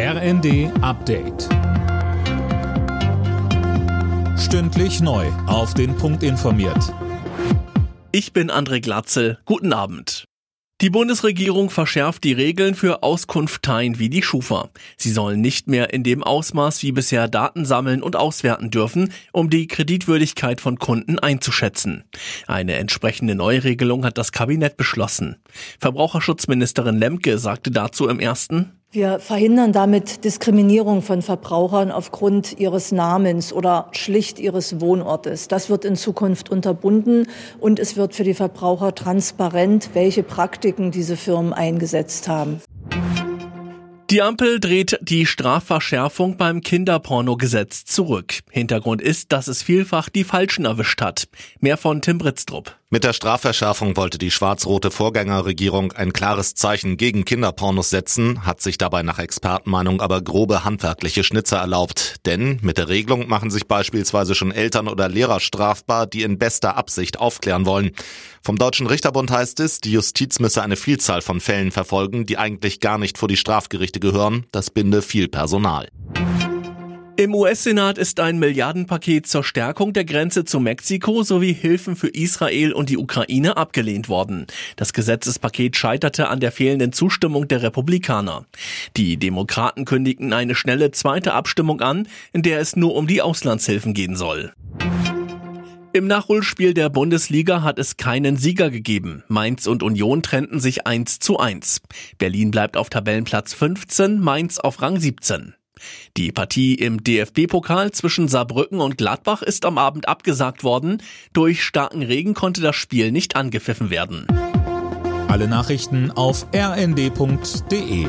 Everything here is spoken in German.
RND Update. Stündlich neu. Auf den Punkt informiert. Ich bin André Glatzel. Guten Abend. Die Bundesregierung verschärft die Regeln für Auskunfteien wie die Schufa. Sie sollen nicht mehr in dem Ausmaß wie bisher Daten sammeln und auswerten dürfen, um die Kreditwürdigkeit von Kunden einzuschätzen. Eine entsprechende Neuregelung hat das Kabinett beschlossen. Verbraucherschutzministerin Lemke sagte dazu im ersten, wir verhindern damit Diskriminierung von Verbrauchern aufgrund ihres Namens oder schlicht ihres Wohnortes. Das wird in Zukunft unterbunden und es wird für die Verbraucher transparent, welche Praktiken diese Firmen eingesetzt haben. Die Ampel dreht die Strafverschärfung beim Kinderpornogesetz zurück. Hintergrund ist, dass es vielfach die Falschen erwischt hat. Mehr von Tim Britztrup. Mit der Strafverschärfung wollte die schwarz-rote Vorgängerregierung ein klares Zeichen gegen Kinderpornos setzen, hat sich dabei nach Expertenmeinung aber grobe handwerkliche Schnitze erlaubt. Denn mit der Regelung machen sich beispielsweise schon Eltern oder Lehrer strafbar, die in bester Absicht aufklären wollen. Vom Deutschen Richterbund heißt es, die Justiz müsse eine Vielzahl von Fällen verfolgen, die eigentlich gar nicht vor die Strafgerichte gehören. Das binde viel Personal. Im US-Senat ist ein Milliardenpaket zur Stärkung der Grenze zu Mexiko sowie Hilfen für Israel und die Ukraine abgelehnt worden. Das Gesetzespaket scheiterte an der fehlenden Zustimmung der Republikaner. Die Demokraten kündigten eine schnelle zweite Abstimmung an, in der es nur um die Auslandshilfen gehen soll. Im Nachholspiel der Bundesliga hat es keinen Sieger gegeben. Mainz und Union trennten sich 1 zu 1. Berlin bleibt auf Tabellenplatz 15, Mainz auf Rang 17. Die Partie im DFB-Pokal zwischen Saarbrücken und Gladbach ist am Abend abgesagt worden. Durch starken Regen konnte das Spiel nicht angepfiffen werden. Alle Nachrichten auf rnd.de